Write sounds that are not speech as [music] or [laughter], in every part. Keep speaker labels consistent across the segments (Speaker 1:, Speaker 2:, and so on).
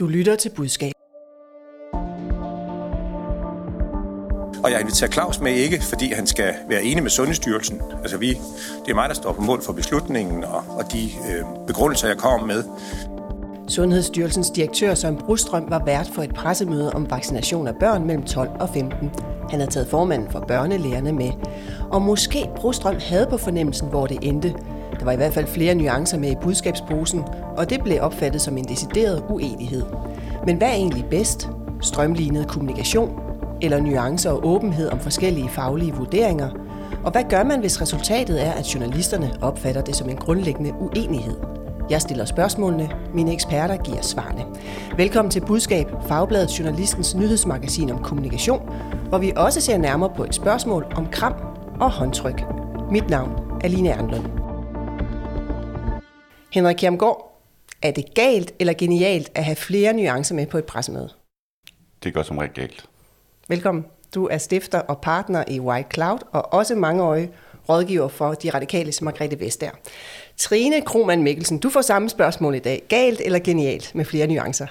Speaker 1: Du lytter til budskab.
Speaker 2: Og jeg inviterer Claus med ikke, fordi han skal være enig med Sundhedsstyrelsen. Altså vi, det er mig, der står på mål for beslutningen og, og de øh, begrundelser, jeg kommer med.
Speaker 1: Sundhedsstyrelsens direktør Søren Brustrøm var vært for et pressemøde om vaccination af børn mellem 12 og 15. Han havde taget formanden for børnelægerne med. Og måske Brustrøm havde på fornemmelsen, hvor det endte. Der var i hvert fald flere nuancer med i budskabsposen, og det blev opfattet som en decideret uenighed. Men hvad er egentlig bedst? Strømlignet kommunikation eller nuancer og åbenhed om forskellige faglige vurderinger? Og hvad gør man, hvis resultatet er, at journalisterne opfatter det som en grundlæggende uenighed? Jeg stiller spørgsmålene, mine eksperter giver svarene. Velkommen til Budskab, Fagbladet Journalistens nyhedsmagasin om kommunikation, hvor vi også ser nærmere på et spørgsmål om kram og håndtryk. Mit navn er Line Erndlund. Henrik Kjermgaard, er det galt eller genialt at have flere nuancer med på et pressemøde?
Speaker 3: Det går som regel galt.
Speaker 1: Velkommen. Du er stifter og partner i White Cloud, og også mangeårig rådgiver for de radikale Margrethe Vestager. Trine Krohmann Mikkelsen, du får samme spørgsmål i dag. Galt eller genialt med flere nuancer?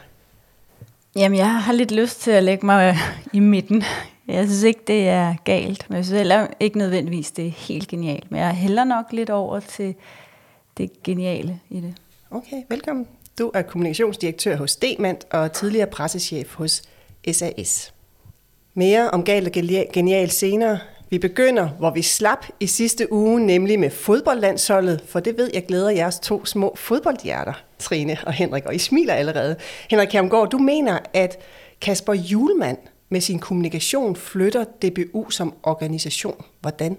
Speaker 4: Jamen, jeg har lidt lyst til at lægge mig i midten. Jeg synes ikke, det er galt, men jeg synes heller ikke nødvendigvis, det er helt genialt. Men jeg hælder nok lidt over til det geniale i det.
Speaker 1: Okay, velkommen. Du er kommunikationsdirektør hos Demand og tidligere pressechef hos SAS. Mere om galt og genialt senere. Vi begynder, hvor vi slap i sidste uge, nemlig med fodboldlandsholdet, for det ved jeg glæder jeres to små fodboldhjerter, Trine og Henrik, og I smiler allerede. Henrik Hermgaard, du mener, at Kasper Julemand med sin kommunikation flytter DBU som organisation. Hvordan?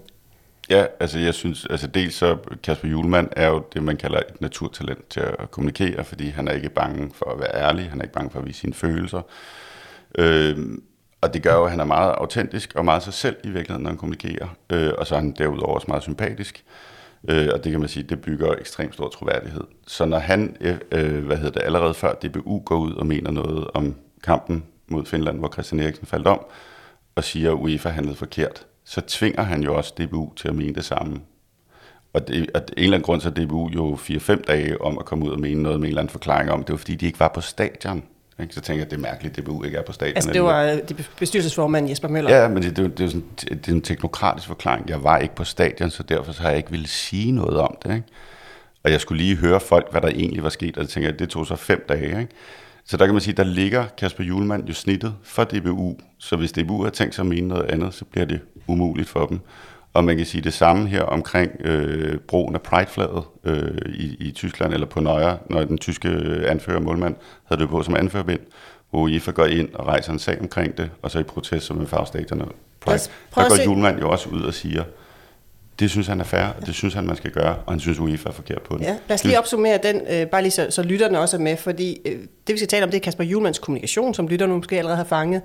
Speaker 3: Ja, altså jeg synes, altså dels så Kasper Julemand er jo det, man kalder et naturtalent til at kommunikere, fordi han er ikke bange for at være ærlig, han er ikke bange for at vise sine følelser. Øh, og det gør jo, at han er meget autentisk og meget sig selv i virkeligheden, når han kommunikerer. Øh, og så er han derudover også meget sympatisk. Øh, og det kan man sige, det bygger ekstremt stor troværdighed. Så når han, øh, øh hvad hedder det, allerede før DBU går ud og mener noget om kampen mod Finland, hvor Christian Eriksen faldt om, og siger, at UEFA handlede forkert, så tvinger han jo også DBU til at mene det samme. Og det, at en eller anden grund, så DBU jo 4-5 dage om at komme ud og mene noget med en eller anden forklaring om, det var fordi, de ikke var på stadion. Ikke? Så tænker jeg, det er mærkeligt, at DBU ikke er på stadion.
Speaker 1: Altså det var øh, bestyrelsesformand Jesper Møller?
Speaker 3: Ja, men det, det, det, er sådan, det er en teknokratisk forklaring. Jeg var ikke på stadion, så derfor så har jeg ikke ville sige noget om det. Ikke? Og jeg skulle lige høre folk, hvad der egentlig var sket, og jeg tænker, at det tog så fem dage. Ikke? Så der kan man sige, der ligger Kasper Julemand jo snittet for DBU, så hvis DBU har tænkt sig at mene noget andet, så bliver det umuligt for dem. Og man kan sige det samme her omkring øh, brugen af Pride-flaget øh, i, i Tyskland, eller på Nøjer, når den tyske anfører målmand havde det på som anførbind, hvor UEFA går ind og rejser en sag omkring det, og så i protest som en fagstaterne Pride. Der går Julemand jo også ud og siger, det synes han er fair, og det synes han, man skal gøre, og han synes, UEFA er forkert på det.
Speaker 1: Ja, lad os lige opsummere den, øh, bare lige så, så lytterne også er med, fordi øh, det vi skal tale om, det er Kasper Julmans kommunikation, som lytterne måske allerede har fanget.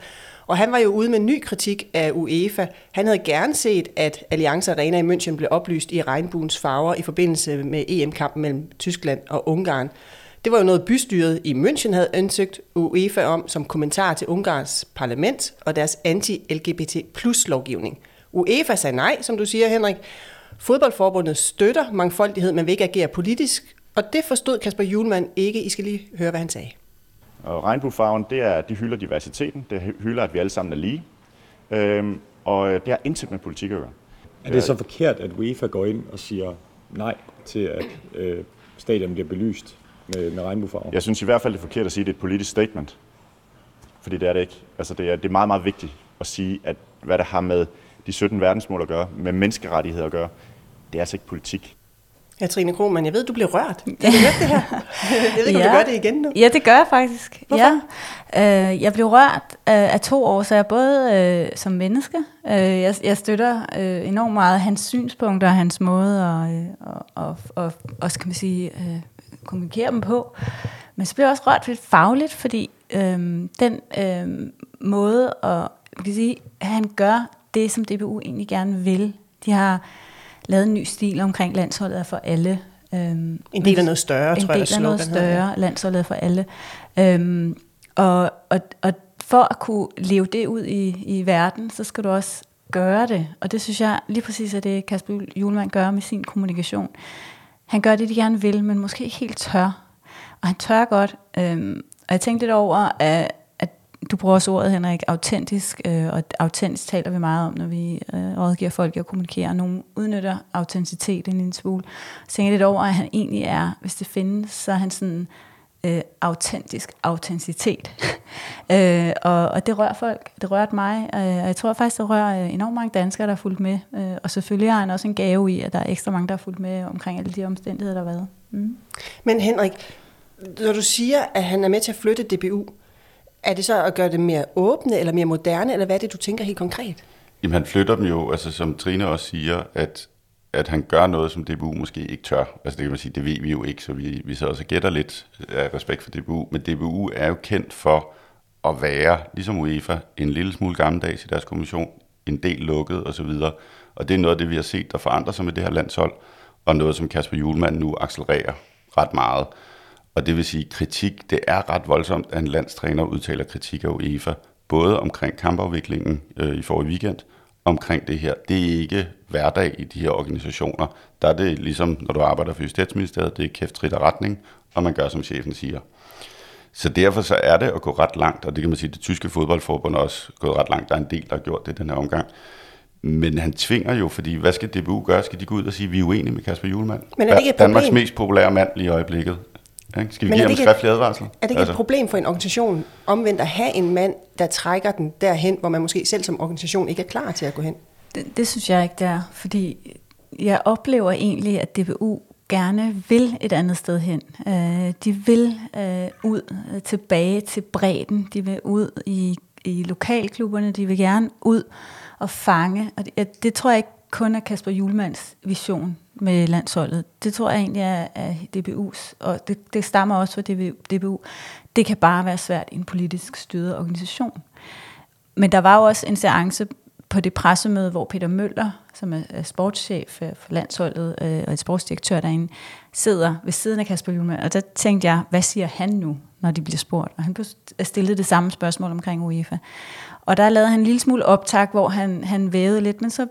Speaker 1: Og han var jo ude med en ny kritik af UEFA. Han havde gerne set, at Allianz Arena i München blev oplyst i regnbuens farver i forbindelse med EM-kampen mellem Tyskland og Ungarn. Det var jo noget bystyret i München havde ansøgt UEFA om som kommentar til Ungarns parlament og deres anti-LGBT plus lovgivning. UEFA sagde nej, som du siger, Henrik. Fodboldforbundet støtter mangfoldighed, men vil ikke agere politisk, og det forstod Kasper Julemand ikke. I skal lige høre, hvad han sagde.
Speaker 5: Og regnbuefarven, det er, de hylder diversiteten, det hylder, at vi alle sammen er lige, øhm, og det har intet med politik at gøre.
Speaker 6: Er det så forkert, at UEFA går ind og siger nej til, at øh, stadion bliver belyst med, med regnbuefarver?
Speaker 5: Jeg synes i hvert fald, det er forkert at sige, at det er et politisk statement. Fordi det er det ikke. Altså, det, er, det er meget, meget vigtigt at sige, at hvad det har med de 17 verdensmål at gøre, med menneskerettigheder at gøre, det er altså ikke politik.
Speaker 1: Ja, Trine Krohmann, jeg ved, du bliver rørt. [laughs] Har du hørt det her? Jeg ved ikke, ja. om du gør det igen nu.
Speaker 4: Ja, det gør jeg faktisk.
Speaker 1: Hvorfor?
Speaker 4: Ja. Øh, jeg blev rørt øh, af to årsager, både øh, som menneske. Øh, jeg, jeg støtter øh, enormt meget hans synspunkter og hans måde at øh, og, og, og, og, skal man sige, øh, kommunikere dem på. Men så blev jeg også rørt lidt fagligt, fordi øh, den øh, måde, at, kan sige, at han gør det, som DBU egentlig gerne vil. De har lavet en ny stil omkring landsholdet er for alle.
Speaker 1: Øhm, en del af noget større, tror jeg,
Speaker 4: En del af noget større, her. landsholdet for alle. Øhm, og, og, og for at kunne leve det ud i, i verden, så skal du også gøre det. Og det synes jeg lige præcis er det, Kasper Julemand gør med sin kommunikation. Han gør det, de gerne vil, men måske ikke helt tør. Og han tør godt. Øhm, og jeg tænkte lidt over, at du bruger også ordet, Henrik, autentisk, øh, og autentisk taler vi meget om, når vi øh, rådgiver folk at kommunikere. Nogle udnytter autenticitet en lille smule. Så tænkte jeg lidt over, at han egentlig er, hvis det findes, så er han sådan øh, autentisk autenticitet. [laughs] øh, og, og det rører folk. Det rørte mig, øh, og jeg tror faktisk, det rører øh, enormt mange danskere, der har fulgt med. Øh, og selvfølgelig har han også en gave i, at der er ekstra mange, der har fulgt med omkring alle de omstændigheder, der har været. Mm.
Speaker 1: Men Henrik, når du siger, at han er med til at flytte DBU, er det så at gøre det mere åbne eller mere moderne, eller hvad er det, du tænker helt konkret?
Speaker 3: Jamen han flytter dem jo, altså som Trine også siger, at, at han gør noget, som DBU måske ikke tør. Altså det kan man sige, det ved vi jo ikke, så vi, vi så også gætter lidt af respekt for DBU. Men DBU er jo kendt for at være, ligesom UEFA, en lille smule gammeldags i deres kommission, en del lukket osv. Og, og det er noget af det, vi har set, der forandrer sig med det her landshold, og noget, som Kasper Julemand nu accelererer ret meget. Og det vil sige, kritik, det er ret voldsomt, at en landstræner udtaler kritik af UEFA, både omkring kampafviklingen øh, i forrige weekend, omkring det her. Det er ikke hverdag i de her organisationer. Der er det ligesom, når du arbejder for Justitsministeriet, det er kæft trit retning, og man gør, som chefen siger. Så derfor så er det at gå ret langt, og det kan man sige, det tyske fodboldforbund er også gået ret langt. Der er en del, der har gjort det den her omgang. Men han tvinger jo, fordi hvad skal DBU gøre? Skal de gå ud og sige, at vi er uenige med Kasper Julemand?
Speaker 1: Men er det ikke
Speaker 3: Danmarks
Speaker 1: problem?
Speaker 3: mest populære mand lige i øjeblikket. Ikke? Skal vi
Speaker 1: Men
Speaker 3: give
Speaker 1: er
Speaker 3: ham
Speaker 1: det
Speaker 3: en
Speaker 1: ikke-
Speaker 3: skriftlig advarsel?
Speaker 1: Er det ikke altså. et problem for en organisation omvendt at have en mand, der trækker den derhen, hvor man måske selv som organisation ikke er klar til at gå hen?
Speaker 4: Det, det synes jeg ikke, det er, fordi jeg oplever egentlig, at DBU gerne vil et andet sted hen. Øh, de vil øh, ud øh, tilbage til bredden. De vil ud i, i lokalklubberne. De vil gerne ud og fange. Og det, det tror jeg ikke kun er Kasper Julemands vision med landsholdet. Det tror jeg egentlig er, er DBU's, og det, det stammer også fra DBU, DBU. Det kan bare være svært i en politisk styret organisation. Men der var jo også en seance på det pressemøde, hvor Peter Møller, som er sportschef for landsholdet øh, og et sportsdirektør derinde, sidder ved siden af Kasper Juhlmann. Og der tænkte jeg, hvad siger han nu, når de bliver spurgt? Og han blev stillet det samme spørgsmål omkring UEFA. Og der lavede han en lille smule optag, hvor han, han vævede lidt, men så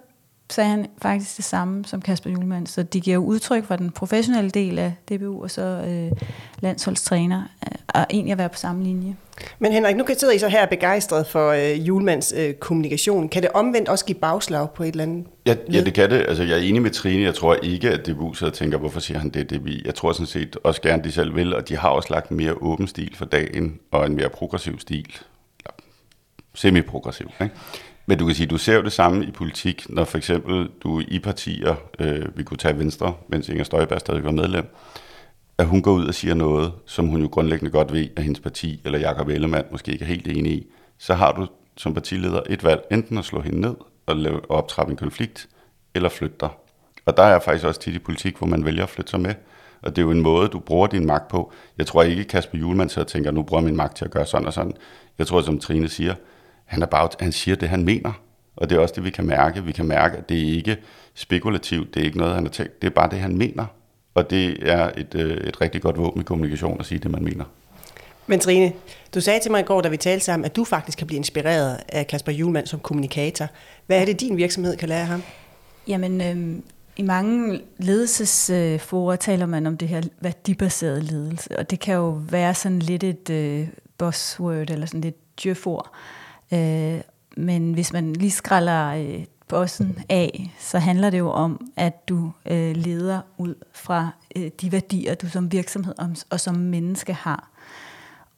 Speaker 4: sagde han faktisk det samme som Kasper Julemand. Så de giver jo udtryk for den professionelle del af DBU, og så øh, landsholdstræner, øh, og egentlig at være på samme linje.
Speaker 1: Men Henrik, nu kan sidder I så her begejstret for øh, Julemands øh, kommunikation. Kan det omvendt også give bagslag på et eller andet?
Speaker 3: Ja, ja, det kan det. Altså, jeg er enig med Trine. Jeg tror ikke, at DBU sidder og tænker, hvorfor siger han det, det vi. Jeg tror sådan set også gerne, de selv vil, og de har også lagt en mere åben stil for dagen, og en mere progressiv stil. Semi-progressiv, ikke? Men du kan sige, du ser jo det samme i politik, når for eksempel du i partier, øh, vi kunne tage Venstre, mens Inger Støjberg stadig var medlem, at hun går ud og siger noget, som hun jo grundlæggende godt ved, at hendes parti eller Jakob Ellemann måske ikke er helt enig i, så har du som partileder et valg, enten at slå hende ned og, lave, og optrappe en konflikt, eller flytte dig. Og der er faktisk også tit i politik, hvor man vælger at flytte sig med. Og det er jo en måde, du bruger din magt på. Jeg tror ikke, Kasper Julemand så tænker, nu bruger jeg min magt til at gøre sådan og sådan. Jeg tror, som Trine siger, han, er bare, han siger det, han mener. Og det er også det, vi kan mærke. Vi kan mærke, at det er ikke spekulativt. Det er ikke noget, han har tænkt. Det er bare det, han mener. Og det er et, øh, et rigtig godt våben i kommunikation at sige det, man mener.
Speaker 1: Men Trine, du sagde til mig i går, da vi talte sammen, at du faktisk kan blive inspireret af Kasper Julemand som kommunikator. Hvad er det, din virksomhed kan lære af ham?
Speaker 4: Jamen, øh, i mange ledelsesforer taler man om det her værdibaseret ledelse, og det kan jo være sådan lidt et øh, buzzword, eller sådan lidt djøford. Øh, Øh, men hvis man lige skræller øh, bossen af, så handler det jo om, at du øh, leder ud fra øh, de værdier, du som virksomhed og, og som menneske har.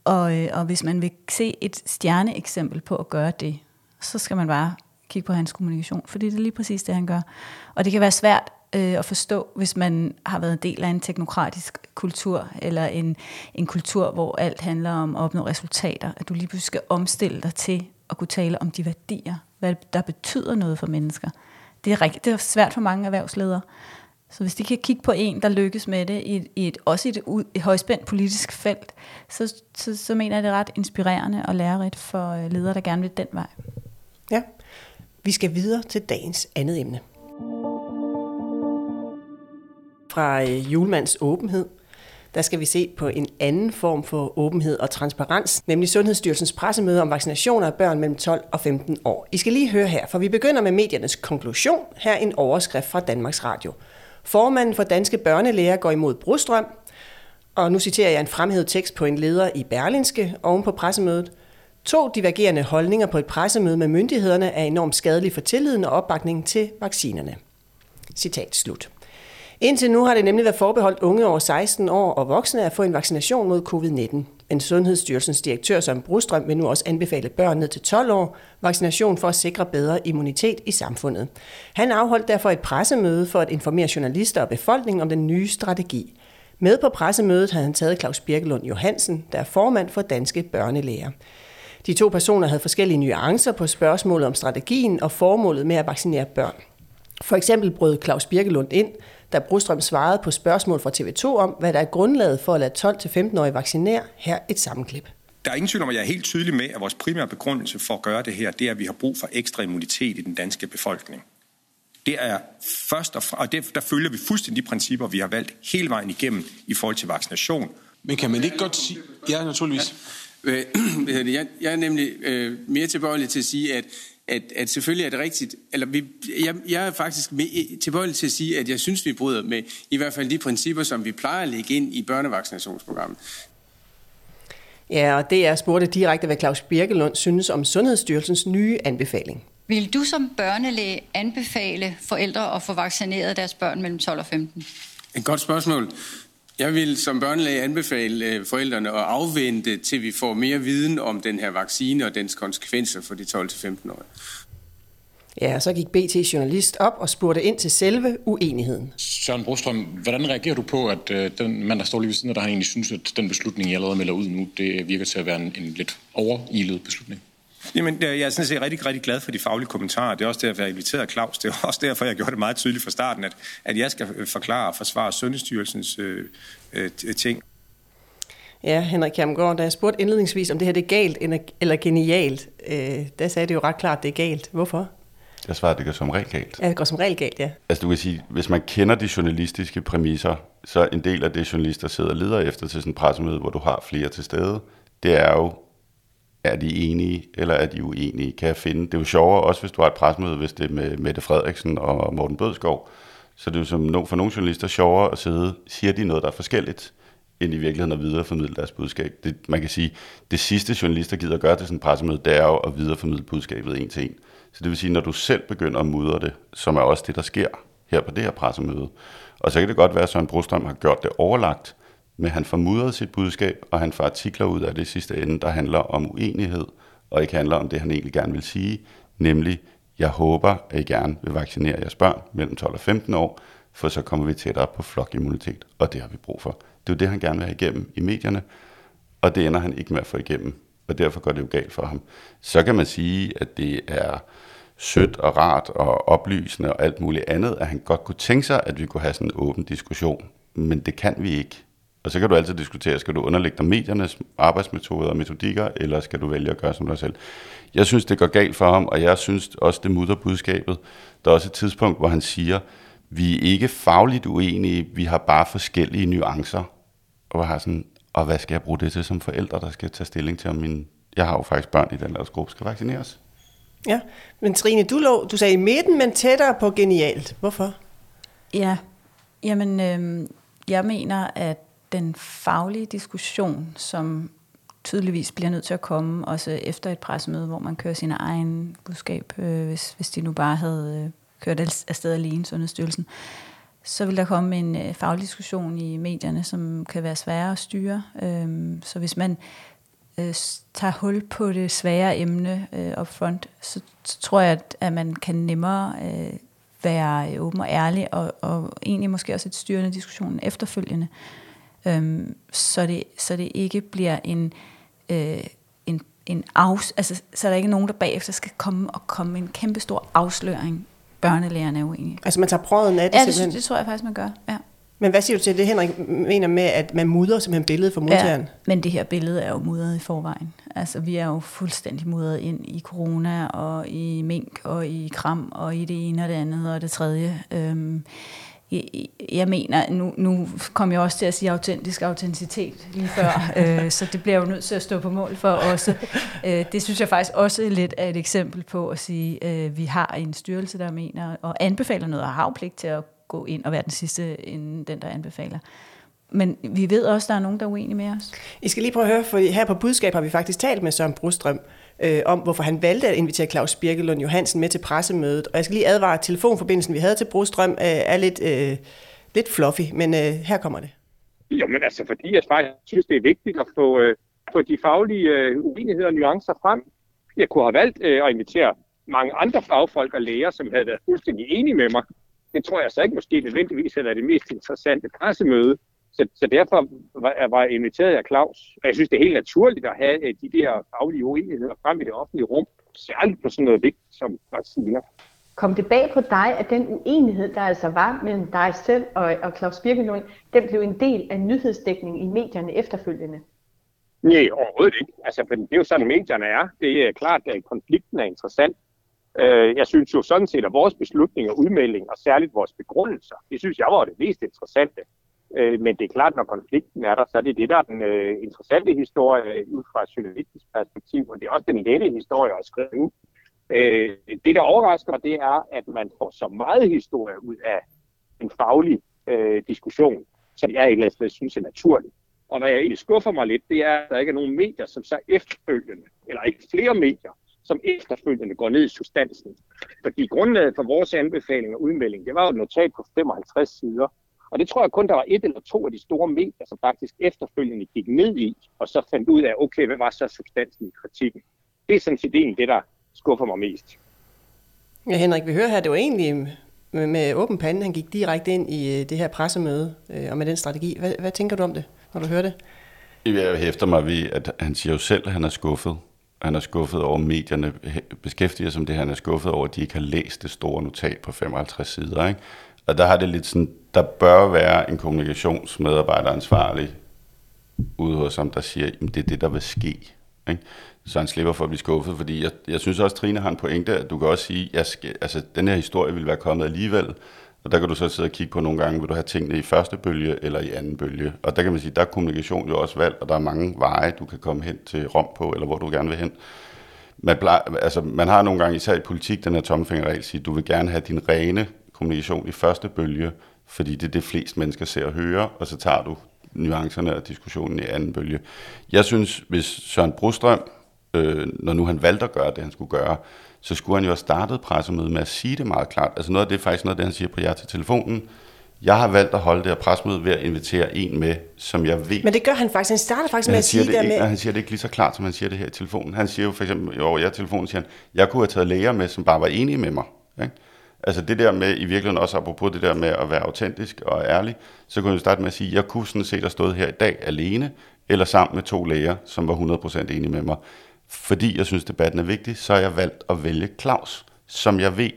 Speaker 4: Og, øh, og hvis man vil se et stjerneeksempel på at gøre det, så skal man bare kigge på hans kommunikation, fordi det er lige præcis det, han gør. Og det kan være svært øh, at forstå, hvis man har været en del af en teknokratisk kultur, eller en, en kultur, hvor alt handler om at opnå resultater, at du lige pludselig skal omstille dig til at kunne tale om de værdier, hvad der betyder noget for mennesker. Det er, rigtig, det er svært for mange erhvervsledere. Så hvis de kan kigge på en, der lykkes med det, i et, i et, også i et, ud- et højspændt politisk felt, så, så, så mener jeg, det er ret inspirerende og lærerigt for øh, ledere, der gerne vil den vej.
Speaker 1: Ja. Vi skal videre til dagens andet emne. Fra øh, Julemands åbenhed, der skal vi se på en anden form for åbenhed og transparens, nemlig Sundhedsstyrelsens pressemøde om vaccinationer af børn mellem 12 og 15 år. I skal lige høre her, for vi begynder med mediernes konklusion. Her en overskrift fra Danmarks Radio. Formanden for Danske Børnelæger går imod Brostrøm, Og nu citerer jeg en fremhævet tekst på en leder i Berlinske oven på pressemødet. To divergerende holdninger på et pressemøde med myndighederne er enormt skadelige for tilliden og opbakningen til vaccinerne. Citat slut. Indtil nu har det nemlig været forbeholdt unge over 16 år og voksne at få en vaccination mod covid-19. Men Sundhedsstyrelsens direktør Søren Brustrøm vil nu også anbefale børn ned til 12 år vaccination for at sikre bedre immunitet i samfundet. Han afholdt derfor et pressemøde for at informere journalister og befolkningen om den nye strategi. Med på pressemødet havde han taget Claus Birkelund Johansen, der er formand for Danske Børnelæger. De to personer havde forskellige nuancer på spørgsmålet om strategien og formålet med at vaccinere børn. For eksempel brød Claus Birkelund ind, da Brostrøm svarede på spørgsmål fra TV2 om, hvad der er grundlaget for at lade 12-15-årige vaccinere. Her et sammenklip.
Speaker 2: Der er ingen tvivl om, at jeg er helt tydelig med, at vores primære begrundelse for at gøre det her, det er, at vi har brug for ekstra immunitet i den danske befolkning. Det er først og, fra, og det, der følger vi fuldstændig de principper, vi har valgt hele vejen igennem i forhold til vaccination.
Speaker 7: Men kan man ikke godt sige... Ja, naturligvis.
Speaker 8: Ja. [clears throat] [clears throat] Jeg, jeg er nemlig øh, mere tilbøjelig til at sige, at at, at selvfølgelig er det rigtigt, eller vi, jeg, jeg er faktisk med, tilbøjelig til at sige, at jeg synes, vi bryder med i hvert fald de principper, som vi plejer at lægge ind i børnevaccinationsprogrammet.
Speaker 1: Ja, og det er spurgte direkte, hvad Claus Birkelund synes om Sundhedsstyrelsens nye anbefaling.
Speaker 9: Vil du som børnelæge anbefale forældre at få vaccineret deres børn mellem 12 og 15?
Speaker 8: Et godt spørgsmål. Jeg vil som børnelæge anbefale øh, forældrene at afvente, til vi får mere viden om den her vaccine og dens konsekvenser for de 12-15-årige.
Speaker 1: Ja, så gik BT journalist op og spurgte ind til selve uenigheden.
Speaker 7: Søren Brostrøm, hvordan reagerer du på, at øh, den mand, der står lige ved siden af dig, egentlig synes, at den beslutning, jeg allerede melder ud nu, det virker til at være en, en lidt overilet beslutning?
Speaker 2: Jamen, jeg er sådan set rigtig, rigtig glad for de faglige kommentarer. Det er også derfor, jeg inviterede Claus. Det er også derfor, jeg gjorde det meget tydeligt fra starten, at, at jeg skal forklare og forsvare Sundhedsstyrelsens øh, øh, ting.
Speaker 1: Ja, Henrik Kjermgaard, da jeg spurgte indledningsvis, om det her det er galt eller genialt, øh, der sagde det jo ret klart, at det er galt. Hvorfor?
Speaker 3: Jeg svarede, at det går som regel galt.
Speaker 1: Ja, det går som regel galt, ja.
Speaker 3: Altså du kan sige, hvis man kender de journalistiske præmisser, så en del af det, journalister sidder og leder efter til sådan en pressemøde, hvor du har flere til stede, det er jo, er de enige, eller er de uenige? Kan jeg finde? Det er jo sjovere, også hvis du har et presmøde, hvis det er med Mette Frederiksen og Morten Bødskov. Så det er jo som for nogle journalister sjovere at sidde, siger de noget, der er forskelligt, end i virkeligheden at videreformidle deres budskab. Det, man kan sige, det sidste journalister gider at gøre til sådan en pressemøde, det er jo at videreformidle budskabet en til en. Så det vil sige, når du selv begynder at mudre det, som er også det, der sker her på det her pressemøde. Og så kan det godt være, at Søren Brostrøm har gjort det overlagt, men han får mudret sit budskab, og han får artikler ud af det sidste ende, der handler om uenighed, og ikke handler om det, han egentlig gerne vil sige, nemlig, jeg håber, at I gerne vil vaccinere jeres børn mellem 12 og 15 år, for så kommer vi tættere på flokimmunitet, og det har vi brug for. Det er jo det, han gerne vil have igennem i medierne, og det ender han ikke med at få igennem, og derfor går det jo galt for ham. Så kan man sige, at det er sødt og rart og oplysende og alt muligt andet, at han godt kunne tænke sig, at vi kunne have sådan en åben diskussion, men det kan vi ikke. Og så kan du altid diskutere, skal du underlægge dig mediernes arbejdsmetoder og metodikker, eller skal du vælge at gøre som dig selv? Jeg synes, det går galt for ham, og jeg synes også, det mudder budskabet. Der er også et tidspunkt, hvor han siger, vi er ikke fagligt uenige, vi har bare forskellige nuancer. Og jeg har sådan, og hvad skal jeg bruge det til som forældre, der skal tage stilling til, om min... Jeg har jo faktisk børn i den aldersgruppe, skal vaccineres.
Speaker 1: Ja, men Trine, du, lå, du sagde i midten, men tættere på genialt. Hvorfor?
Speaker 4: Ja, jamen, øh, jeg mener, at den faglige diskussion, som tydeligvis bliver nødt til at komme, også efter et pressemøde, hvor man kører sin egen budskab, øh, hvis, hvis de nu bare havde øh, kørt afsted alene, Sundhedsstyrelsen, så vil der komme en øh, faglig diskussion i medierne, som kan være sværere at styre. Øh, så hvis man øh, tager hul på det svære emne øh, op front, så, så tror jeg, at, at man kan nemmere øh, være øh, åben og ærlig, og, og egentlig måske også et styrende diskussion efterfølgende. Øhm, så, det, så det ikke bliver en, øh, en, en afs, altså, så er der ikke nogen, der bagefter skal komme og komme med en kæmpe stor afsløring. Børnelægerne er uenige.
Speaker 1: Altså man tager prøven af det
Speaker 4: Ja, det,
Speaker 1: simpelthen?
Speaker 4: det tror jeg faktisk, man gør. Ja.
Speaker 1: Men hvad siger du til det, Henrik mener med, at man mudrer simpelthen billedet for modtageren?
Speaker 4: Ja, men det her billede er jo mudret i forvejen. Altså, vi er jo fuldstændig mudret ind i corona, og i mink, og i kram, og i det ene og det andet, og det tredje. Øhm, jeg, jeg mener, nu, nu kom jeg også til at sige autentisk autenticitet lige før, [laughs] øh, så det bliver jo nødt til at stå på mål for også. Øh, det synes jeg faktisk også lidt er et eksempel på at sige, øh, vi har en styrelse, der mener og anbefaler noget, og har pligt til at gå ind og være den sidste, inden den, der anbefaler. men vi ved også, at der er nogen, der er uenige med os.
Speaker 1: I skal lige prøve at høre, for her på Budskab har vi faktisk talt med Søren Brostrøm øh, om, hvorfor han valgte at invitere Claus Birkelund Johansen med til pressemødet. Og jeg skal lige advare, at telefonforbindelsen, vi havde til Brostrøm, øh, er lidt, øh, lidt fluffy, men øh, her kommer det.
Speaker 10: Jo, men altså, fordi jeg faktisk synes, det er vigtigt at få, øh, få de faglige øh, uenigheder og nuancer frem. Jeg kunne have valgt øh, at invitere mange andre fagfolk og læger, som havde været fuldstændig enige med mig. Det tror jeg så ikke måske nødvendigvis er det mest interessante pressemøde. Så, så derfor var, var jeg inviteret af Claus. Og jeg synes, det er helt naturligt at have øh, de der faglige uenigheder frem i det offentlige rum. Særligt på sådan noget vigtigt som vacciner.
Speaker 11: Kom det bag på dig, at den uenighed, der altså var mellem dig selv og, og Claus Birkelund, den blev en del af nyhedsdækningen i medierne efterfølgende?
Speaker 10: Nej, overhovedet ikke. Altså, for det er jo sådan, medierne er. Det er klart, at konflikten er interessant. Øh, jeg synes jo sådan set, at vores beslutninger, udmeldinger og særligt vores begrundelser, det synes jeg var det mest interessante. Øh, men det er klart, når konflikten er der, så er det det, der er den øh, interessante historie ud fra et journalistisk perspektiv, og det er også den lette historie at skrive Øh, Det, der overrasker mig, det er, at man får så meget historie ud af en faglig øh, diskussion, som jeg ikke eller synes er naturligt. Og hvad jeg egentlig skuffer mig lidt, det er, at der ikke er nogen medier, som så efterfølgende, eller ikke flere medier, som efterfølgende går ned i substansen. Fordi grundlaget for vores anbefaling og udmelding, det var jo et notat på 55 sider. Og det tror jeg kun, der var et eller to af de store medier, som faktisk efterfølgende gik ned i, og så fandt ud af, okay, hvad var så substansen i kritikken. Det er sådan set egentlig det, der skuffer mig mest.
Speaker 1: Ja, Henrik, vi hører her, det var egentlig med, med åben pande, han gik direkte ind i øh, det her pressemøde, øh, og med den strategi. Hvad, hvad tænker du om det, når du hører det?
Speaker 3: Jeg hæfter mig ved, at han siger jo selv, at han er skuffet. Han er skuffet over, medierne beskæftiger sig om det. Han er skuffet over, at de ikke har læst det store notat på 55 sider. Ikke? Og der har det lidt sådan, der bør være en kommunikationsmedarbejder ansvarlig ude hos ham, der siger, at det er det, der vil ske. Ikke? Så han slipper for at blive skuffet, fordi jeg, jeg synes også, Trine har en pointe, at du kan også sige, at altså, den her historie vil være kommet alligevel, og der kan du så sidde og kigge på nogle gange, vil du have tingene i første bølge eller i anden bølge. Og der kan man sige, der er kommunikation jo også valgt, og der er mange veje, du kan komme hen til Rom på, eller hvor du gerne vil hen. Man, plejer, altså, man har nogle gange, især i politik, den her tommefingerregel, sige, du vil gerne have din rene kommunikation i første bølge, fordi det er det flest mennesker ser og hører, og så tager du nuancerne og diskussionen i anden bølge. Jeg synes, hvis Søren Brostrøm, øh, når nu han valgte at gøre det, han skulle gøre, så skulle han jo have startet pressemødet med at sige det meget klart. Altså noget af det er faktisk noget af det, han siger på jer til telefonen. Jeg har valgt at holde det her pressemøde ved at invitere en med, som jeg ved...
Speaker 1: Men det gør han faktisk. Han starter faktisk med at sige
Speaker 3: det,
Speaker 1: det med...
Speaker 3: Han siger det ikke lige så klart, som han siger det her i telefonen. Han siger jo for eksempel, over jer telefonen, siger han, jeg kunne have taget læger med, som bare var enige med mig. Ikke? Altså det der med, i virkeligheden også apropos det der med at være autentisk og ærlig, så kunne jeg starte med at sige, jeg kunne sådan set have stået her i dag alene, eller sammen med to læger, som var 100% enige med mig. Fordi jeg synes, debatten er vigtig, så har jeg valgt at vælge Claus, som jeg ved.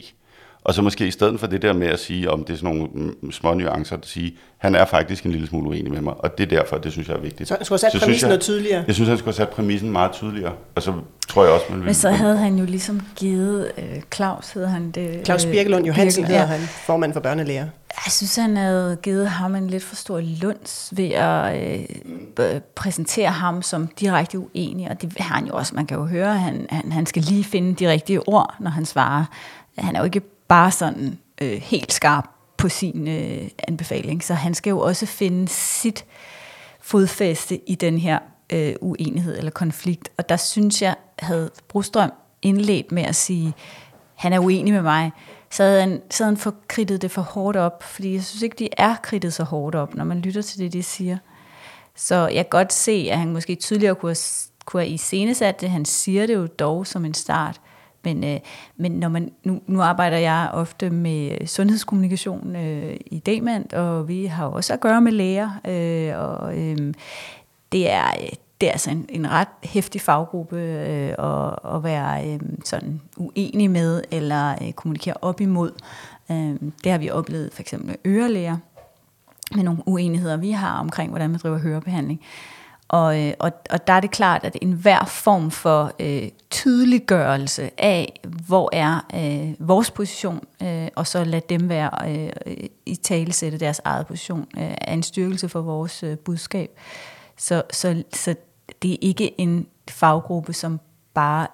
Speaker 3: Og så måske i stedet for det der med at sige, om det er sådan nogle små nuancer, at sige, han er faktisk en lille smule uenig med mig, og det er derfor, det synes jeg er vigtigt.
Speaker 1: Så han skulle have sat så præmissen jeg, noget tydeligere?
Speaker 3: Jeg synes, han skulle have sat præmissen meget tydeligere, og så tror jeg også, man vil...
Speaker 4: Men så havde han jo ligesom givet, øh, Claus hedder han det...
Speaker 1: Claus øh, Birkelund Johansen hedder ja. han, formand for børnelæger.
Speaker 4: Jeg synes, han havde givet ham en lidt for stor lunds ved at øh, præsentere ham som direkte uenig, og det har han jo også. Man kan jo høre, han, han, han skal lige finde de rigtige ord, når han svarer. Han er jo ikke bare sådan øh, helt skarp på sin øh, anbefaling, så han skal jo også finde sit fodfæste i den her øh, uenighed eller konflikt. Og der synes jeg, havde Brostrøm indledt med at sige, han er uenig med mig, så havde han, så havde han forkridtet det for hårdt op, fordi jeg synes ikke, de er kridtet så hårdt op, når man lytter til det, de siger. Så jeg kan godt se, at han måske tydeligere kunne have, kunne have iscenesat det. Han siger det jo dog som en start. Men, øh, men når man, nu, nu arbejder jeg ofte med sundhedskommunikation øh, i Demand, og vi har også at gøre med læger, øh, og øh, det er øh, det er altså en, en ret hæftig faggruppe øh, at, at være øh, sådan uenig med eller øh, kommunikere op imod. Øh, det har vi oplevet for eksempel med ørelæger, med nogle uenigheder, vi har omkring, hvordan man driver hørebehandling. Øh, og, øh, og og der er det klart, at enhver form for øh, tydeliggørelse af, hvor er øh, vores position, øh, og så lade dem være øh, i talesætte deres eget position, øh, er en styrkelse for vores øh, budskab. Så, så, så det er ikke en faggruppe, som bare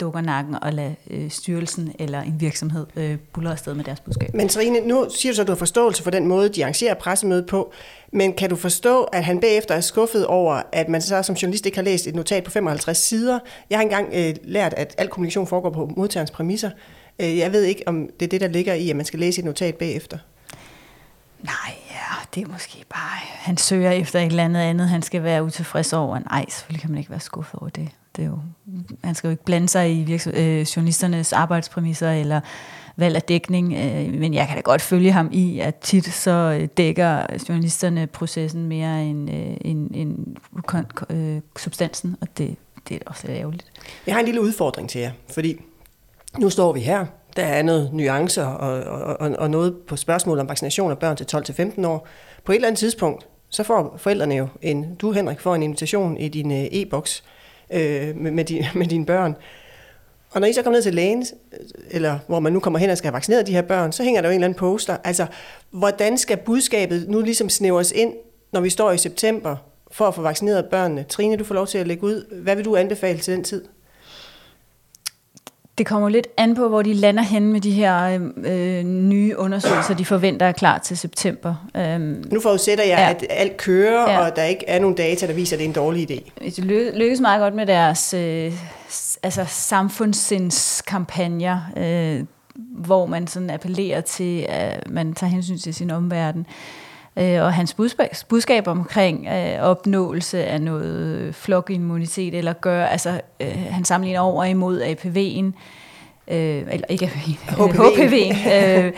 Speaker 4: dukker nakken og lader øh, styrelsen eller en virksomhed øh, buller afsted med deres budskab.
Speaker 1: Men Trine, nu siger du så, at du har forståelse for den måde, de arrangerer pressemødet på, men kan du forstå, at han bagefter er skuffet over, at man så som journalist ikke har læst et notat på 55 sider? Jeg har engang øh, lært, at al kommunikation foregår på modtagerens præmisser. Øh, jeg ved ikke, om det er det, der ligger i, at man skal læse et notat bagefter.
Speaker 4: Nej, ja, det er måske bare, han søger efter et eller andet andet, han skal være utilfreds over. Nej, selvfølgelig kan man ikke være skuffet over det det er jo, man skal jo ikke blande sig i virksom, øh, journalisternes arbejdspræmisser eller valg af dækning, øh, men jeg kan da godt følge ham i, at tit så øh, dækker journalisterne processen mere end, øh, end, end øh, substansen, og det, det er også ærgerligt.
Speaker 1: Jeg har en lille udfordring til jer, fordi nu står vi her, der er noget nuancer og, og, og noget på spørgsmål om vaccination af børn til 12-15 år. På et eller andet tidspunkt, så får forældrene jo en, du Henrik får en invitation i din øh, e-boks øh, med, med, din, med dine børn. Og når I så kommer ned til lægen, eller hvor man nu kommer hen og skal have vaccineret de her børn, så hænger der jo en eller anden poster. Altså, hvordan skal budskabet nu ligesom snævres ind, når vi står i september, for at få vaccineret børnene? Trine, du får lov til at lægge ud. Hvad vil du anbefale til den tid?
Speaker 4: Det kommer lidt an på, hvor de lander hen med de her øh, nye undersøgelser, de forventer er klar til september.
Speaker 1: Øhm, nu forudsætter jeg, ja. at alt kører, ja. og der ikke er nogen data, der viser, at det er en dårlig idé.
Speaker 4: Det lykkes meget godt med deres øh, altså samfundssindskampagner, øh, hvor man sådan appellerer til, at man tager hensyn til sin omverden. Øh, og hans budskab, budskab omkring øh, opnåelse af noget flokimmunitet, eller gør, altså øh, han sammenligner over imod APV'en, øh, eller ikke HPV, HPV øh,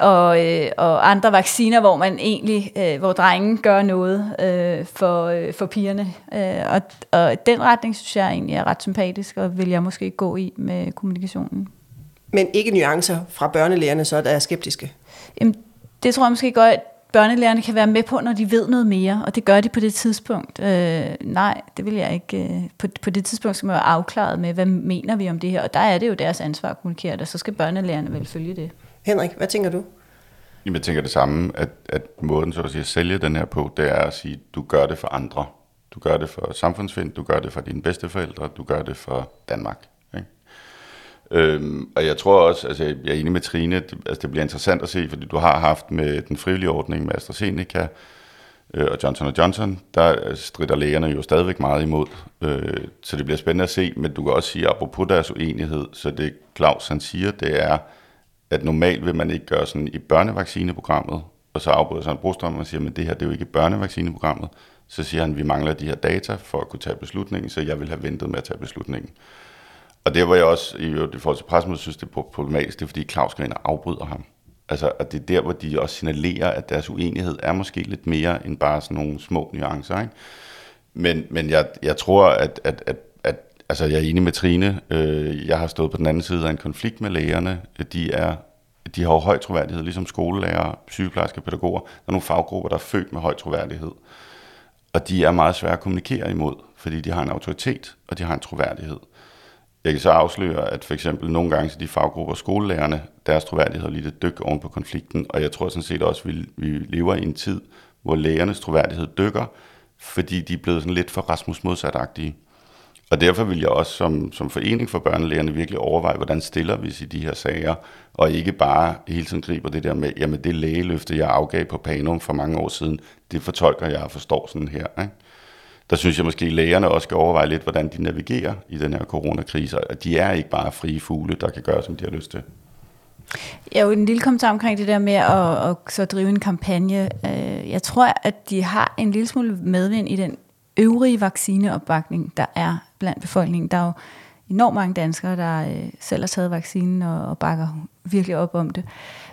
Speaker 4: og, øh, og andre vacciner, hvor man egentlig, øh, hvor drengen gør noget øh, for, øh, for pigerne. Øh, og, og den retning synes jeg egentlig er ret sympatisk, og vil jeg måske gå i med kommunikationen.
Speaker 1: Men ikke nuancer fra børnelægerne, så der er skeptiske?
Speaker 4: Jamen, det tror jeg måske godt, børnelærerne kan være med på, når de ved noget mere, og det gør de på det tidspunkt. Øh, nej, det vil jeg ikke. Øh, på, på det tidspunkt skal man være afklaret med, hvad mener vi om det her, og der er det jo deres ansvar at kommunikere det, så skal børnelærerne vel følge det.
Speaker 1: Henrik, hvad tænker du?
Speaker 3: Jamen, jeg tænker det samme, at, at måden så at sige, at sælge den her på, det er at sige, du gør det for andre. Du gør det for samfundsfind, du gør det for dine bedsteforældre, du gør det for Danmark. Øhm, og jeg tror også, altså jeg er enig med Trine, det, altså det bliver interessant at se, fordi du har haft med den frivillige ordning med AstraZeneca øh, og Johnson Johnson, der strider lægerne jo stadigvæk meget imod. Øh, så det bliver spændende at se, men du kan også sige, apropos deres uenighed, så det Claus han siger, det er, at normalt vil man ikke gøre sådan i børnevaccineprogrammet, og så afbryder sådan en brostrøm og siger, men det her det er jo ikke børnevaccineprogrammet. Så siger han, vi mangler de her data for at kunne tage beslutningen, så jeg vil have ventet med at tage beslutningen. Og det var jeg også, i, i forhold til pressemødet, synes det er problematisk, det er fordi Claus går ind og afbryder ham. Altså, at det er der, hvor de også signalerer, at deres uenighed er måske lidt mere end bare sådan nogle små nuancer. Ikke? Men, men jeg, jeg tror, at, at, at, at altså, jeg er enig med Trine. Øh, jeg har stået på den anden side af en konflikt med lægerne. De er de har jo høj troværdighed, ligesom skolelærer, sygeplejersker, pædagoger. Der er nogle faggrupper, der er født med høj troværdighed. Og de er meget svære at kommunikere imod, fordi de har en autoritet, og de har en troværdighed. Jeg kan så afsløre, at for eksempel nogle gange så de faggrupper skolelærerne, deres troværdighed er lidt et dyk oven på konflikten, og jeg tror sådan set også, at vi, vi lever i en tid, hvor lærernes troværdighed dykker, fordi de er blevet sådan lidt for Rasmus modsatagtige. Og derfor vil jeg også som, som forening for børnelægerne virkelig overveje, hvordan stiller vi sig i de her sager, og ikke bare hele tiden griber det der med, jamen det lægeløfte, jeg afgav på Panum for mange år siden, det fortolker jeg og forstår sådan her. Ikke? Der synes jeg måske, at lægerne også skal overveje lidt, hvordan de navigerer i den her coronakrise, og de er ikke bare frie fugle, der kan gøre, som de har lyst til.
Speaker 4: Jeg jo en lille kommentar omkring det der med at, at så drive en kampagne. Øh, jeg tror, at de har en lille smule medvind i den øvrige vaccineopbakning, der er blandt befolkningen. Der er jo enormt mange danskere, der øh, selv har taget vaccinen og bakker virkelig op om det.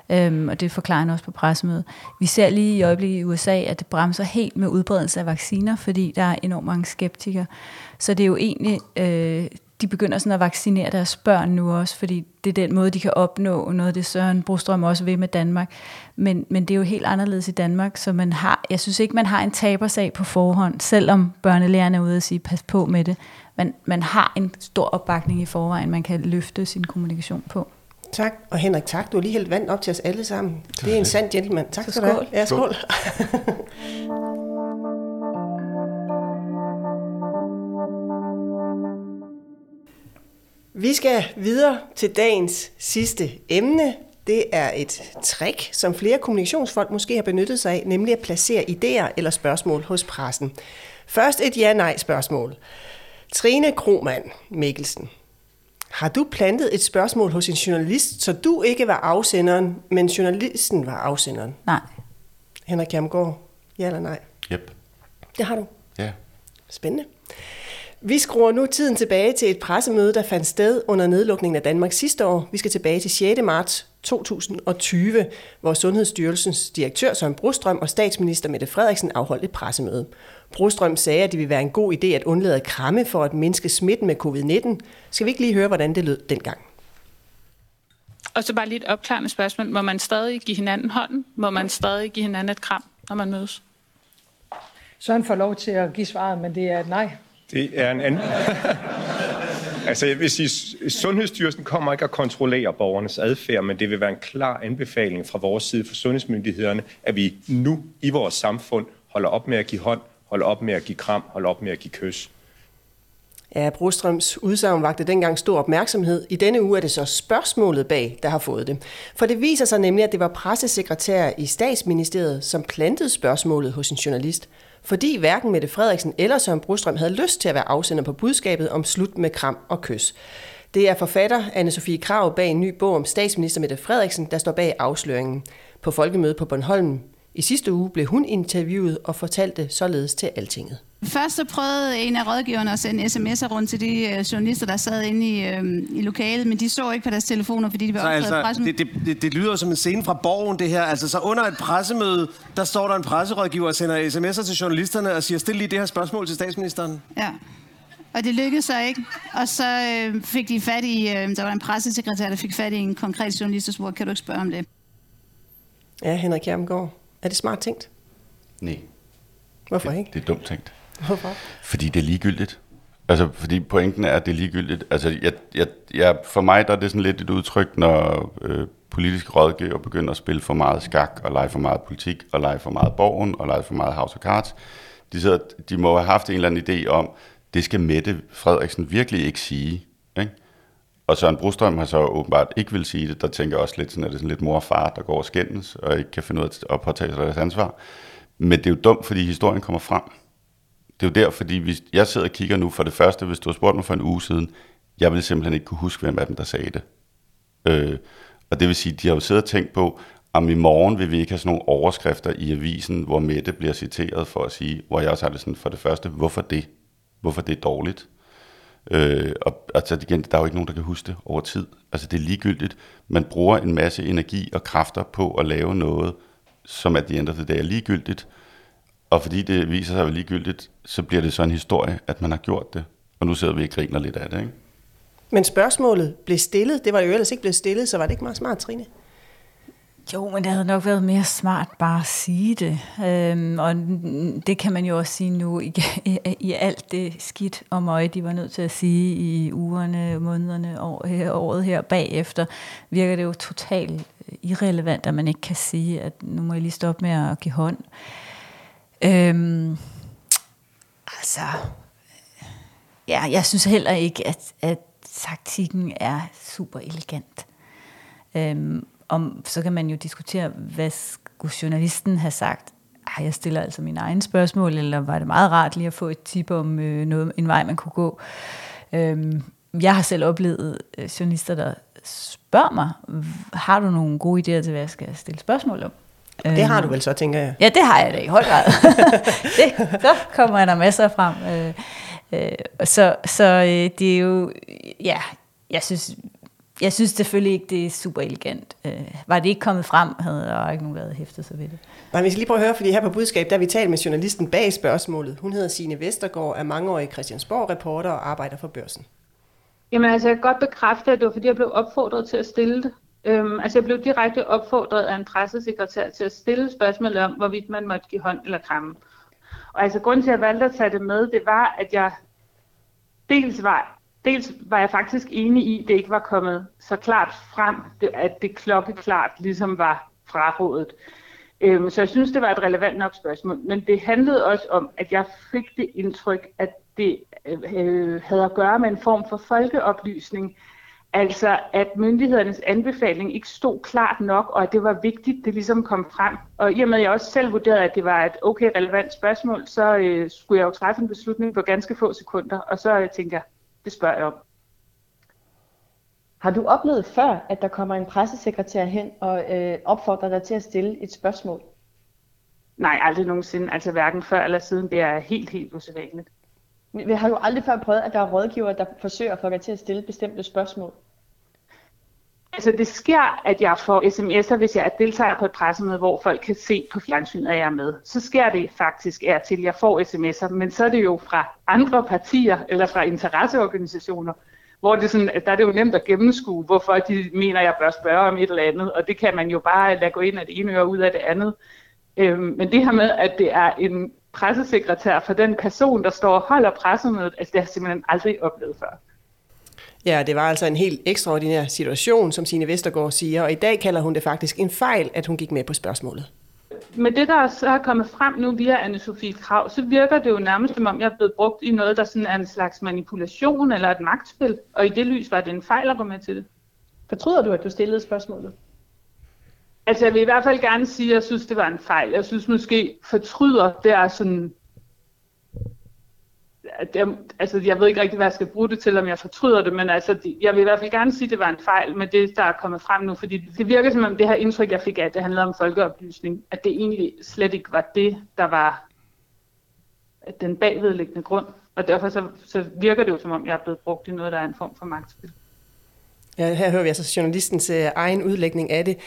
Speaker 4: Øhm, og det forklarer han også på pressemødet. Vi ser lige i øjeblikket i USA, at det bremser helt med udbredelse af vacciner, fordi der er enormt mange skeptikere. Så det er jo egentlig, øh, de begynder sådan at vaccinere deres børn nu også, fordi det er den måde, de kan opnå noget af det Søren Brostrøm også ved med Danmark. Men, men det er jo helt anderledes i Danmark, så man har, jeg synes ikke, man har en tabersag på forhånd, selvom børnelærerne er ude og sige, pas på med det. Man, man har en stor opbakning i forvejen, man kan løfte sin kommunikation på.
Speaker 1: Tak. Og Henrik, tak. Du har lige helt vand op til os alle sammen. Det er en sand gentleman. Tak skal du have. Ja, skål. [laughs] Vi skal videre til dagens sidste emne. Det er et trick, som flere kommunikationsfolk måske har benyttet sig af, nemlig at placere idéer eller spørgsmål hos pressen. Først et ja-nej-spørgsmål. Trine Krohmann Mikkelsen. Har du plantet et spørgsmål hos en journalist, så du ikke var afsenderen, men journalisten var afsenderen?
Speaker 4: Nej.
Speaker 1: Henrik Kjermgaard, ja eller nej?
Speaker 3: Yep.
Speaker 1: Det har du.
Speaker 3: Ja.
Speaker 1: Spændende. Vi skruer nu tiden tilbage til et pressemøde, der fandt sted under nedlukningen af Danmark sidste år. Vi skal tilbage til 6. marts 2020, hvor Sundhedsstyrelsens direktør Søren Brostrøm og statsminister Mette Frederiksen afholdt et pressemøde. Brostrøm sagde, at det ville være en god idé at undlade kramme for at mindske smitten med covid-19. Skal vi ikke lige høre, hvordan det lød dengang?
Speaker 12: Og så bare lige et opklarende spørgsmål. Må man stadig give hinanden hånden? Må man stadig give hinanden et kram, når man mødes?
Speaker 13: Søren får lov til at give svaret, men det er et nej.
Speaker 2: Det er en anden... [laughs] altså jeg vil sige, Sundhedsstyrelsen kommer ikke at kontrollere borgernes adfærd, men det vil være en klar anbefaling fra vores side for sundhedsmyndighederne, at vi nu i vores samfund holder op med at give hånd, holder op med at give kram, holder op med at give kys.
Speaker 1: Ja, Brostrøms udsagn vagte dengang stor opmærksomhed. I denne uge er det så spørgsmålet bag, der har fået det. For det viser sig nemlig, at det var pressesekretær i statsministeriet, som plantede spørgsmålet hos en journalist. Fordi hverken Mette Frederiksen eller Søren Brostrøm havde lyst til at være afsender på budskabet om slut med kram og kys. Det er forfatter anne Sofie Krav bag en ny bog om statsminister Mette Frederiksen, der står bag afsløringen. På folkemødet på Bornholm i sidste uge blev hun interviewet og fortalte således til Altinget.
Speaker 14: Først så prøvede en af rådgiverne at sende sms'er rundt til de øh, journalister, der sad inde i, øh, i lokalet, men de så ikke på deres telefoner, fordi de var optaget
Speaker 15: altså,
Speaker 14: af pressen.
Speaker 15: Det, det, det, det lyder som en scene fra borgen, det her. Altså, så under et pressemøde, der står der en presserådgiver og sender sms'er til journalisterne og siger, stil lige det her spørgsmål til statsministeren.
Speaker 14: Ja. Og det lykkedes så ikke. Og så øh, fik de fat i, øh, der var en pressesekretær, der fik fat i en konkret journalist og spurgte, kan du ikke spørge om det?
Speaker 1: Ja, Henrik Kjermgaard. Er det smart tænkt?
Speaker 3: Nej.
Speaker 1: Hvorfor
Speaker 3: det,
Speaker 1: ikke?
Speaker 3: Det er dumt tænkt.
Speaker 1: Hvorfor?
Speaker 3: Fordi det er ligegyldigt. Altså, fordi pointen er, at det er ligegyldigt. Altså, jeg, jeg, jeg, for mig der er det sådan lidt et udtryk, når øh, politiske rådgiver begynder at spille for meget skak, og lege for meget politik, og lege for meget borgen, og lege for meget house of cards. De, sidder, de må have haft en eller anden idé om, det skal Mette Frederiksen virkelig ikke sige. Og Søren Brostrøm har så åbenbart ikke vil sige det. Der tænker jeg også lidt sådan, at det er sådan lidt mor og far, der går og skændes, og ikke kan finde ud af at påtage sig deres ansvar. Men det er jo dumt, fordi historien kommer frem. Det er jo der, fordi hvis jeg sidder og kigger nu for det første, hvis du har spurgt mig for en uge siden, jeg ville simpelthen ikke kunne huske, hvem af dem, der sagde det. Øh, og det vil sige, de har jo siddet og tænkt på, om i morgen vil vi ikke have sådan nogle overskrifter i avisen, hvor Mette bliver citeret for at sige, hvor jeg også har det sådan for det første, hvorfor det? Hvorfor det er dårligt? Øh, og altså igen, der er jo ikke nogen, der kan huske det over tid. Altså det er ligegyldigt. Man bruger en masse energi og kræfter på at lave noget, som at de ændrer det the er ligegyldigt. Og fordi det viser sig at være ligegyldigt, så bliver det så en historie, at man har gjort det. Og nu sidder vi og griner lidt af det, ikke?
Speaker 1: Men spørgsmålet blev stillet. Det var jo ellers ikke blevet stillet, så var det ikke meget smart, Trine?
Speaker 4: Jo, men det havde nok været mere smart bare at sige det. Øhm, og det kan man jo også sige nu i, i, [laughs] i alt det skidt og møg, de var nødt til at sige i ugerne, månederne, år, øh, året her bagefter, virker det jo totalt øh, irrelevant, at man ikke kan sige, at nu må jeg lige stoppe med at give hånd. Øhm, altså, øh, ja, jeg synes heller ikke, at, at taktikken er super elegant. Øhm, om, så kan man jo diskutere, hvad skulle journalisten have sagt? Ej, jeg stiller altså mine egne spørgsmål, eller var det meget rart lige at få et tip om øh, noget, en vej, man kunne gå? Øhm, jeg har selv oplevet øh, journalister, der spørger mig, har du nogle gode idéer til, hvad jeg skal stille spørgsmål om?
Speaker 1: Det har du vel så, tænker jeg.
Speaker 4: Ja, det har jeg da i høj grad. [laughs] det, så kommer der masser frem. Øh, øh, så så øh, det er jo, ja, jeg synes, jeg synes selvfølgelig ikke, det er super elegant. Øh, var det ikke kommet frem, havde der ikke nogen været hæftet sig ved det.
Speaker 1: Nej, vi skal lige prøve at høre, fordi her på budskab, der vi talt med journalisten bag spørgsmålet. Hun hedder Signe Vestergaard, er mangeårig Christiansborg-reporter og arbejder for børsen.
Speaker 16: Jamen altså, jeg kan godt bekræfte, at det var fordi, jeg blev opfordret til at stille det. Øhm, altså, jeg blev direkte opfordret af en pressesekretær til at stille spørgsmål om, hvorvidt man måtte give hånd eller kramme. Og altså, grunden til, at jeg valgte at tage det med, det var, at jeg dels var, dels var jeg faktisk enig i, at det ikke var kommet så klart frem, at det klokkeklart ligesom var frarådet. Øhm, så jeg synes, det var et relevant nok spørgsmål. Men det handlede også om, at jeg fik det indtryk, at det øh, øh, havde at gøre med en form for folkeoplysning. Altså, at myndighedernes anbefaling ikke stod klart nok, og at det var vigtigt, det ligesom kom frem. Og i og med, at jeg også selv vurderede, at det var et okay relevant spørgsmål, så øh, skulle jeg jo træffe en beslutning på ganske få sekunder, og så øh, tænkte jeg, det spørger jeg om.
Speaker 11: Har du oplevet før, at der kommer en pressesekretær hen og øh, opfordrer dig til at stille et spørgsmål?
Speaker 16: Nej, aldrig nogensinde. Altså hverken før eller siden. Det er helt, helt usædvanligt.
Speaker 11: Men Har du aldrig før prøvet, at der er rådgiver, der forsøger at få dig til at stille bestemte spørgsmål?
Speaker 16: Altså det sker, at jeg får sms'er, hvis jeg deltager på et pressemøde, hvor folk kan se på fjernsynet, at jeg er med. Så sker det faktisk er til, at jeg får sms'er, men så er det jo fra andre partier eller fra interesseorganisationer, hvor det sådan, der er det jo nemt at gennemskue, hvorfor de mener, at jeg bør spørge om et eller andet, og det kan man jo bare lade gå ind af det ene øre ud af det andet. Øhm, men det her med, at det er en pressesekretær for den person, der står og holder pressemødet, altså det har jeg simpelthen aldrig oplevet før.
Speaker 1: Ja, det var altså en helt ekstraordinær situation, som Signe Vestergaard siger, og i dag kalder hun det faktisk en fejl, at hun gik med på spørgsmålet.
Speaker 16: Med det, der så er kommet frem nu via Anne-Sophie Krav, så virker det jo nærmest som om, jeg er blevet brugt i noget, der sådan er en slags manipulation eller et magtspil. Og i det lys var det en fejl at gå med til det.
Speaker 11: Fortryder du, at du stillede spørgsmålet?
Speaker 16: Altså jeg vil i hvert fald gerne sige, at jeg synes, det var en fejl. Jeg synes måske, fortryder, det er sådan at jeg, altså jeg ved ikke rigtig, hvad jeg skal bruge det til, om jeg fortryder det, men altså, jeg vil i hvert fald gerne sige, at det var en fejl med det, der er kommet frem nu, fordi det virker som om det her indtryk, jeg fik af, at det handlede om folkeoplysning, at det egentlig slet ikke var det, der var den bagvedliggende grund. Og derfor så, så virker det jo som om, jeg er blevet brugt i noget, der er en form for magtspil.
Speaker 1: Ja, her hører vi altså journalistens øh, egen udlægning af det.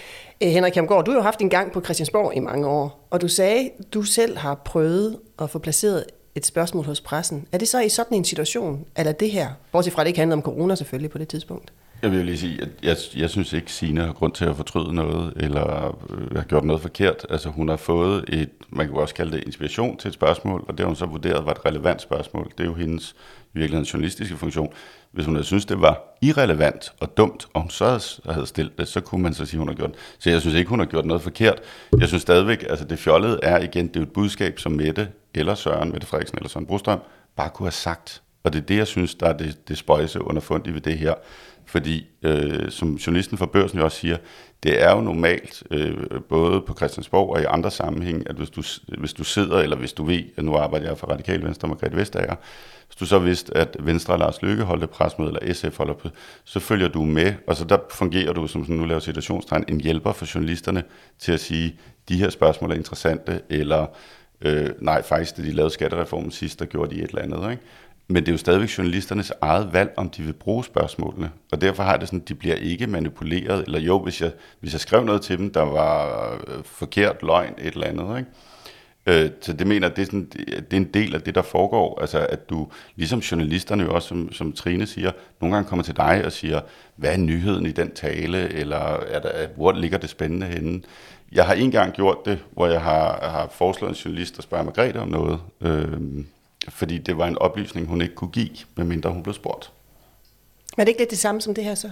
Speaker 1: Øh, Henrik Hamgaard, du har jo haft en gang på Christiansborg i mange år, og du sagde, du selv har prøvet at få placeret et spørgsmål hos pressen. Er det så i sådan en situation, eller det her? Bortset fra, at det ikke handlede om corona selvfølgelig på det tidspunkt.
Speaker 3: Jeg vil lige sige, at jeg, jeg synes ikke, Sina har grund til at fortryde noget, eller øh, har gjort noget forkert. Altså hun har fået et, man kan også kalde det inspiration til et spørgsmål, og det har hun så vurderet var et relevant spørgsmål. Det er jo hendes i virkeligheden journalistiske funktion. Hvis hun havde syntes, det var irrelevant og dumt, og hun så havde stillet det, så kunne man så sige, hun har gjort Så jeg synes ikke, hun har gjort noget forkert. Jeg synes stadigvæk, altså det fjollede er igen, det er jo et budskab, som Mette eller Søren, Mette Frederiksen eller Søren Brostrøm, bare kunne have sagt. Og det er det, jeg synes, der er det, det spøjse i ved det her. Fordi, øh, som journalisten fra børsen jo også siger, det er jo normalt, øh, både på Christiansborg og i andre sammenhæng, at hvis du, hvis du sidder, eller hvis du ved, at nu arbejder jeg for Radikal Venstre og Margrethe Vestager, hvis du så vidste, at Venstre og Lars Løkke holdt et presmøde, eller SF holder på, så følger du med, og så der fungerer du, som nu laver situationstegn, en hjælper for journalisterne til at sige, de her spørgsmål er interessante, eller øh, nej, faktisk, da de lavede skattereformen sidst, der gjorde de et eller andet. Ikke? Men det er jo stadigvæk journalisternes eget valg, om de vil bruge spørgsmålene. Og derfor har det sådan, at de bliver ikke manipuleret. Eller jo, hvis jeg, hvis jeg skrev noget til dem, der var øh, forkert løgn, et eller andet. Ikke? Øh, så det mener, det er, sådan, det er en del af det, der foregår. Altså at du, ligesom journalisterne jo også, som, som Trine siger, nogle gange kommer til dig og siger, hvad er nyheden i den tale, eller er der, hvor ligger det spændende henne? Jeg har engang gjort det, hvor jeg har, har foreslået en journalist at spørge Margrethe om noget. Øh, fordi det var en oplysning, hun ikke kunne give, medmindre hun blev spurgt.
Speaker 1: Men er det ikke lidt det samme som det her så?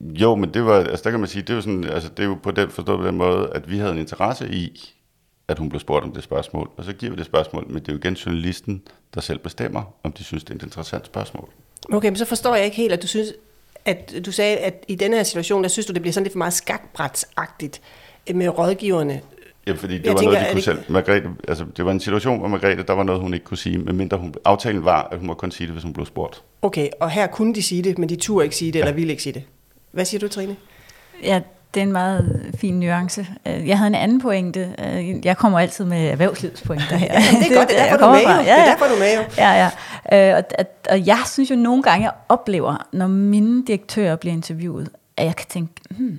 Speaker 3: Jo, men det var, altså der kan man sige, det er jo, sådan, altså det er jo på den, forstået på den måde, at vi havde en interesse i, at hun blev spurgt om det spørgsmål, og så giver vi det spørgsmål, men det er jo igen journalisten, der selv bestemmer, om de synes, det er et interessant spørgsmål.
Speaker 1: Okay, men så forstår jeg ikke helt, at du synes, at du sagde, at i denne her situation, der synes du, det bliver sådan lidt for meget skakbrætsagtigt med rådgiverne.
Speaker 3: Ja, fordi det
Speaker 1: Jeg
Speaker 3: var
Speaker 1: tænker,
Speaker 3: noget, de kunne
Speaker 1: det-
Speaker 3: selv. Margrethe, altså, det var en situation, hvor Margrethe, der var noget, hun ikke kunne sige, medmindre hun, aftalen var, at hun må kun sige det, hvis hun blev spurgt.
Speaker 1: Okay, og her kunne de sige det, men de turde ikke sige det, ja. eller ville ikke sige det. Hvad siger du, Trine?
Speaker 4: Ja, det er en meget fin nuance. Øh, Jeg havde en anden pointe. Øh, Jeg kommer altid med erhvervslivspointer her. [laughs]
Speaker 1: Ja, det er godt, det er derfor, du er
Speaker 4: kommer
Speaker 1: med, jo. Det er derfor, du er med, jo.
Speaker 4: Ja, ja. Og, og, og jeg synes jo nogle gange, jeg oplever, når mine direktører bliver interviewet, at jeg kan tænke, hmm,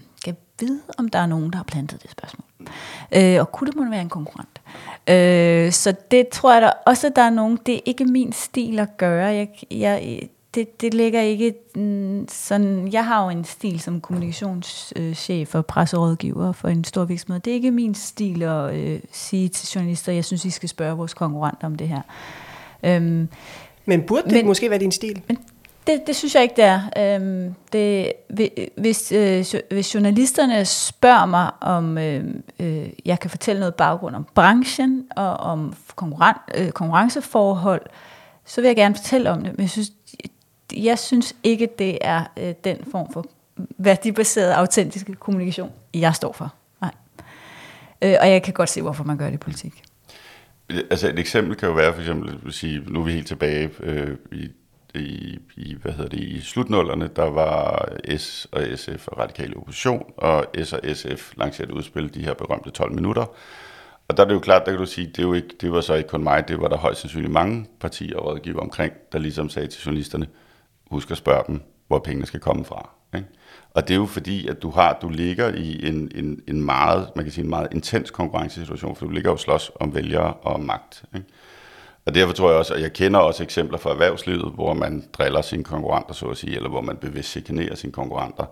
Speaker 4: vide, om der er nogen, der har plantet det spørgsmål? Øh, og kunne det måtte være en konkurrent? Øh, så det tror jeg da også, at der er nogen, det er ikke min stil at gøre. Jeg, jeg, det, det ligger ikke mm, sådan, jeg har jo en stil som kommunikationschef og presserådgiver for en stor virksomhed. Det er ikke min stil at øh, sige til journalister, jeg synes, I skal spørge vores konkurrenter om det her. Øhm,
Speaker 1: men burde det måske være din stil?
Speaker 4: Men det, det synes jeg ikke, det er. Øhm, det, hvis, øh, hvis journalisterne spørger mig, om øh, øh, jeg kan fortælle noget baggrund om branchen og om konkurren, øh, konkurrenceforhold, så vil jeg gerne fortælle om det. Men jeg synes, jeg synes ikke, det er øh, den form for værdibaseret, autentisk kommunikation, jeg står for. Nej. Øh, og jeg kan godt se, hvorfor man gør det i politik.
Speaker 3: Altså et eksempel kan jo være for eksempel, at sige, nu er vi helt tilbage øh, i, i, i, hvad hedder det, i slutnullerne, der var S og SF og radikale opposition, og S og SF lancerede udspil, de her berømte 12 minutter. Og der er det jo klart, der kan du sige, det, er jo ikke, det var så ikke kun mig, det var der højst sandsynligt mange partier og rådgiver omkring, der ligesom sagde til journalisterne, husk at spørge dem, hvor pengene skal komme fra. Ikke? Og det er jo fordi, at du har, du ligger i en, en, en meget, man kan sige, en meget intens konkurrencesituation, for du ligger jo slås om vælgere og magt. Ikke? Og derfor tror jeg også, at jeg kender også eksempler fra erhvervslivet, hvor man driller sine konkurrenter, så at sige, eller hvor man bevidst chikanerer sine konkurrenter.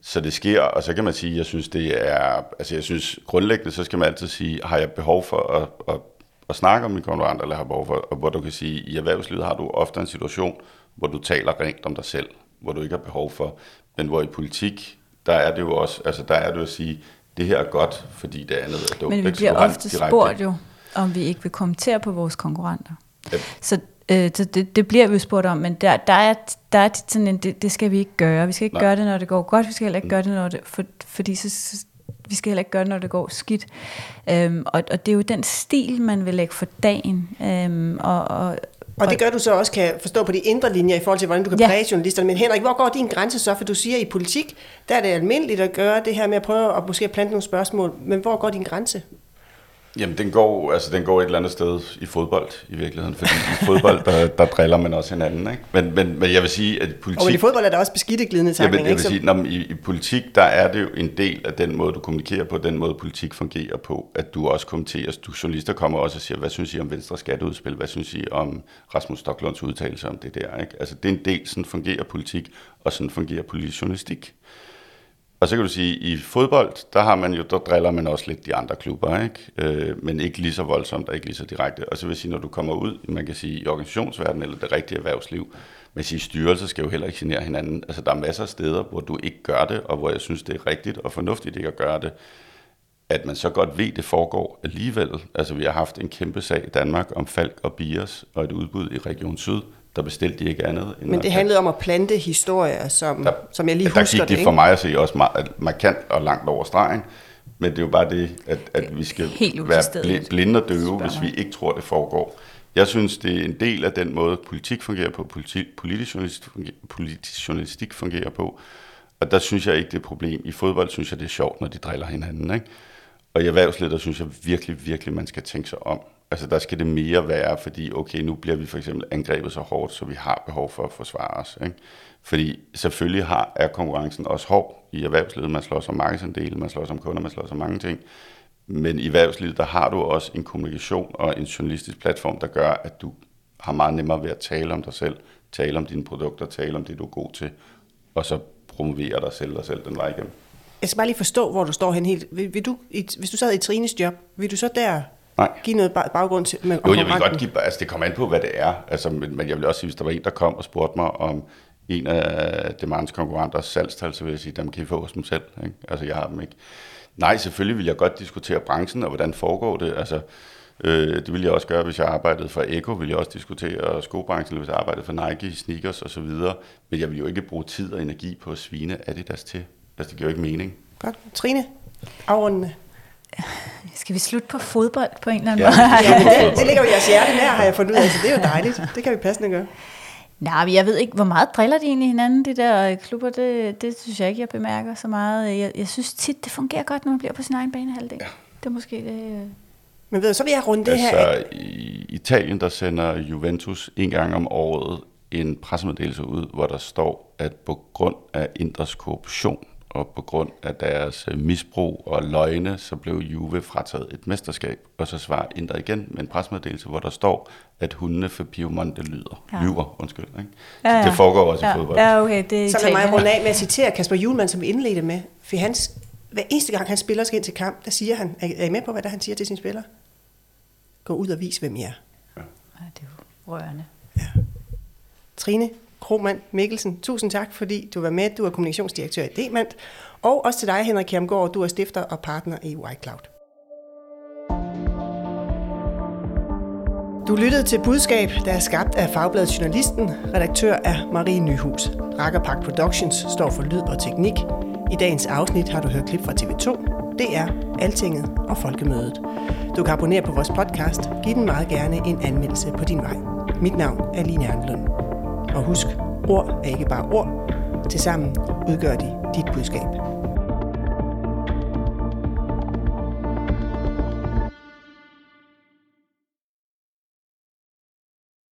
Speaker 3: Så det sker, og så kan man sige, jeg synes, det er, altså jeg synes grundlæggende, så skal man altid sige, har jeg behov for at, at, at snakke om min konkurrenter, eller har behov for, og hvor du kan sige, i erhvervslivet har du ofte en situation, hvor du taler rent om dig selv, hvor du ikke har behov for, men hvor i politik, der er det jo også, altså der er det jo at sige, det her er godt, fordi det andet er dumt.
Speaker 4: Men vi bliver ofte spurgt jo, om vi ikke vil kommentere på vores konkurrenter. Ja. Så øh, det, det bliver vi spurgt om, men der, der er, der er sådan en, det, det skal vi ikke gøre. Vi skal ikke Nej. gøre det, når det går godt, vi skal heller ikke mm. gøre det, når det, for, fordi så, vi skal heller ikke gøre det, når det går skidt. Øhm, og, og det er jo den stil, man vil lægge for dagen. Øhm, og, og,
Speaker 1: og det gør du så også, kan forstå på de indre linjer i forhold til, hvordan du kan ja. præge journalisterne. Men Henrik, hvor går din grænse så? For du siger, at i politik, der er det almindeligt at gøre det her med at prøve at måske plante nogle spørgsmål. Men hvor går din grænse?
Speaker 3: Jamen, den går, altså, den går et eller andet sted i fodbold i virkeligheden, fordi i fodbold, der, der driller man også hinanden. Ikke? Men, men, men jeg vil sige, at politik...
Speaker 1: Og i fodbold er der også beskidte glidende
Speaker 3: takning, jeg vil, jeg vil sige, når, i, i politik, der er det jo en del af den måde, du kommunikerer på, den måde, politik fungerer på, at du også kommenterer. Du journalister kommer også og siger, hvad synes I om Venstre skatteudspil? Hvad synes I om Rasmus Stocklunds udtalelse om det der? Ikke? Altså, det er en del, sådan fungerer politik, og sådan fungerer politisk journalistik. Og så kan du sige, at i fodbold, der har man jo, der driller man også lidt de andre klubber, ikke? Øh, men ikke lige så voldsomt og ikke lige så direkte. Og så vil jeg sige, når du kommer ud, man kan sige i organisationsverdenen eller det rigtige erhvervsliv, man siger, styrelser skal jo heller ikke genere hinanden. Altså der er masser af steder, hvor du ikke gør det, og hvor jeg synes, det er rigtigt og fornuftigt ikke at gøre det. At man så godt ved, det foregår alligevel. Altså vi har haft en kæmpe sag i Danmark om Falk og Biers og et udbud i Region Syd, der bestilte de ikke andet.
Speaker 1: End Men det handlede om at plante historier, som, der, som jeg lige
Speaker 3: der
Speaker 1: husker
Speaker 3: gik det, det for mig at se også meget, markant og langt over stregen. Men det er jo bare det, at, at vi skal være blinde og døve, hvis vi ikke tror, det foregår. Jeg synes, det er en del af den måde, politik fungerer på, politi, politisk, journalistik fungerer, politisk journalistik fungerer på. Og der synes jeg ikke, det er et problem. I fodbold synes jeg, det er sjovt, når de driller hinanden. Ikke? Og i erhvervslivet, der synes jeg virkelig, virkelig, man skal tænke sig om. Altså der skal det mere være, fordi okay, nu bliver vi for eksempel angrebet så hårdt, så vi har behov for at forsvare os. Ikke? Fordi selvfølgelig har, er konkurrencen også hård i erhvervslivet. Man slår om markedsandel, man slår om kunder, man slår om mange ting. Men i erhvervslivet, der har du også en kommunikation og en journalistisk platform, der gør, at du har meget nemmere ved at tale om dig selv, tale om dine produkter, tale om det, du er god til, og så promovere dig selv og selv den vej igennem.
Speaker 1: Jeg skal bare lige forstå, hvor du står hen helt. Vil, vil du, hvis du sad i Trines job, vil du så der Nej. give noget baggrund til?
Speaker 3: Med, jo, jeg vil godt give, altså det kommer an på, hvad det er. Altså, men, men jeg vil også sige, hvis der var en, der kom og spurgte mig om en af Demans konkurrenters salgstal, så vil jeg sige, dem kan I få hos dem selv. Ikke? Altså, jeg har dem ikke. Nej, selvfølgelig vil jeg godt diskutere branchen, og hvordan foregår det. Altså, øh, det ville jeg også gøre, hvis jeg arbejdede for Eko, ville jeg også diskutere skobranchen, eller hvis jeg arbejdede for Nike, sneakers osv. Men jeg vil jo ikke bruge tid og energi på at svine Adidas til. Altså, det giver jo ikke mening.
Speaker 1: Godt. Trine, afrundende.
Speaker 4: Skal vi slutte på fodbold på en eller anden
Speaker 1: ja, måde? ja, [laughs] det, det ligger jo jeres hjerte nær, har jeg fundet ud af, så det er jo dejligt. Det kan vi passende gøre.
Speaker 4: Nej, men jeg ved ikke, hvor meget driller de egentlig hinanden, de der klubber. Det, det synes jeg ikke, jeg bemærker så meget. Jeg, jeg synes tit, det fungerer godt, når man bliver på sin egen banehalvdel. Ja. Det er måske det... Øh.
Speaker 1: Men ved du, så vil jeg runde det
Speaker 3: altså,
Speaker 1: her
Speaker 3: i Italien, der sender Juventus en gang om året en pressemeddelelse ud, hvor der står, at på grund af Inders korruption og på grund af deres misbrug og løgne, så blev Juve frataget et mesterskab, og så svarer Inter igen med en presmeddelelse, hvor der står, at hundene for Piemonte lyder. Ja. Lyver, undskyld. Ikke? Ja, ja. Det foregår også
Speaker 4: ja.
Speaker 3: i fodbold.
Speaker 4: Ja, okay, det
Speaker 1: så lad mig runde af med at citere Kasper Julemand, som indledte med, for hans, hver eneste gang han spiller skal ind til kamp, der siger han, er I med på, hvad der han siger til sine spillere? Gå ud og vis, hvem I er.
Speaker 4: Ja. ja det er jo rørende.
Speaker 1: Ja. Trine, Kromand Mikkelsen, tusind tak, fordi du var med. Du er kommunikationsdirektør i Demand. Og også til dig, Henrik Kjermgaard, du er stifter og partner i White Cloud. Du lyttede til Budskab, der er skabt af Fagbladet Journalisten. Redaktør er Marie Nyhus. Rakkerpak Productions står for lyd og teknik. I dagens afsnit har du hørt klip fra TV2, DR, Altinget og Folkemødet. Du kan abonnere på vores podcast. Giv den meget gerne en anmeldelse på din vej. Mit navn er Line Ernlund. Og husk, ord er ikke bare ord. Tilsammen udgør de dit budskab.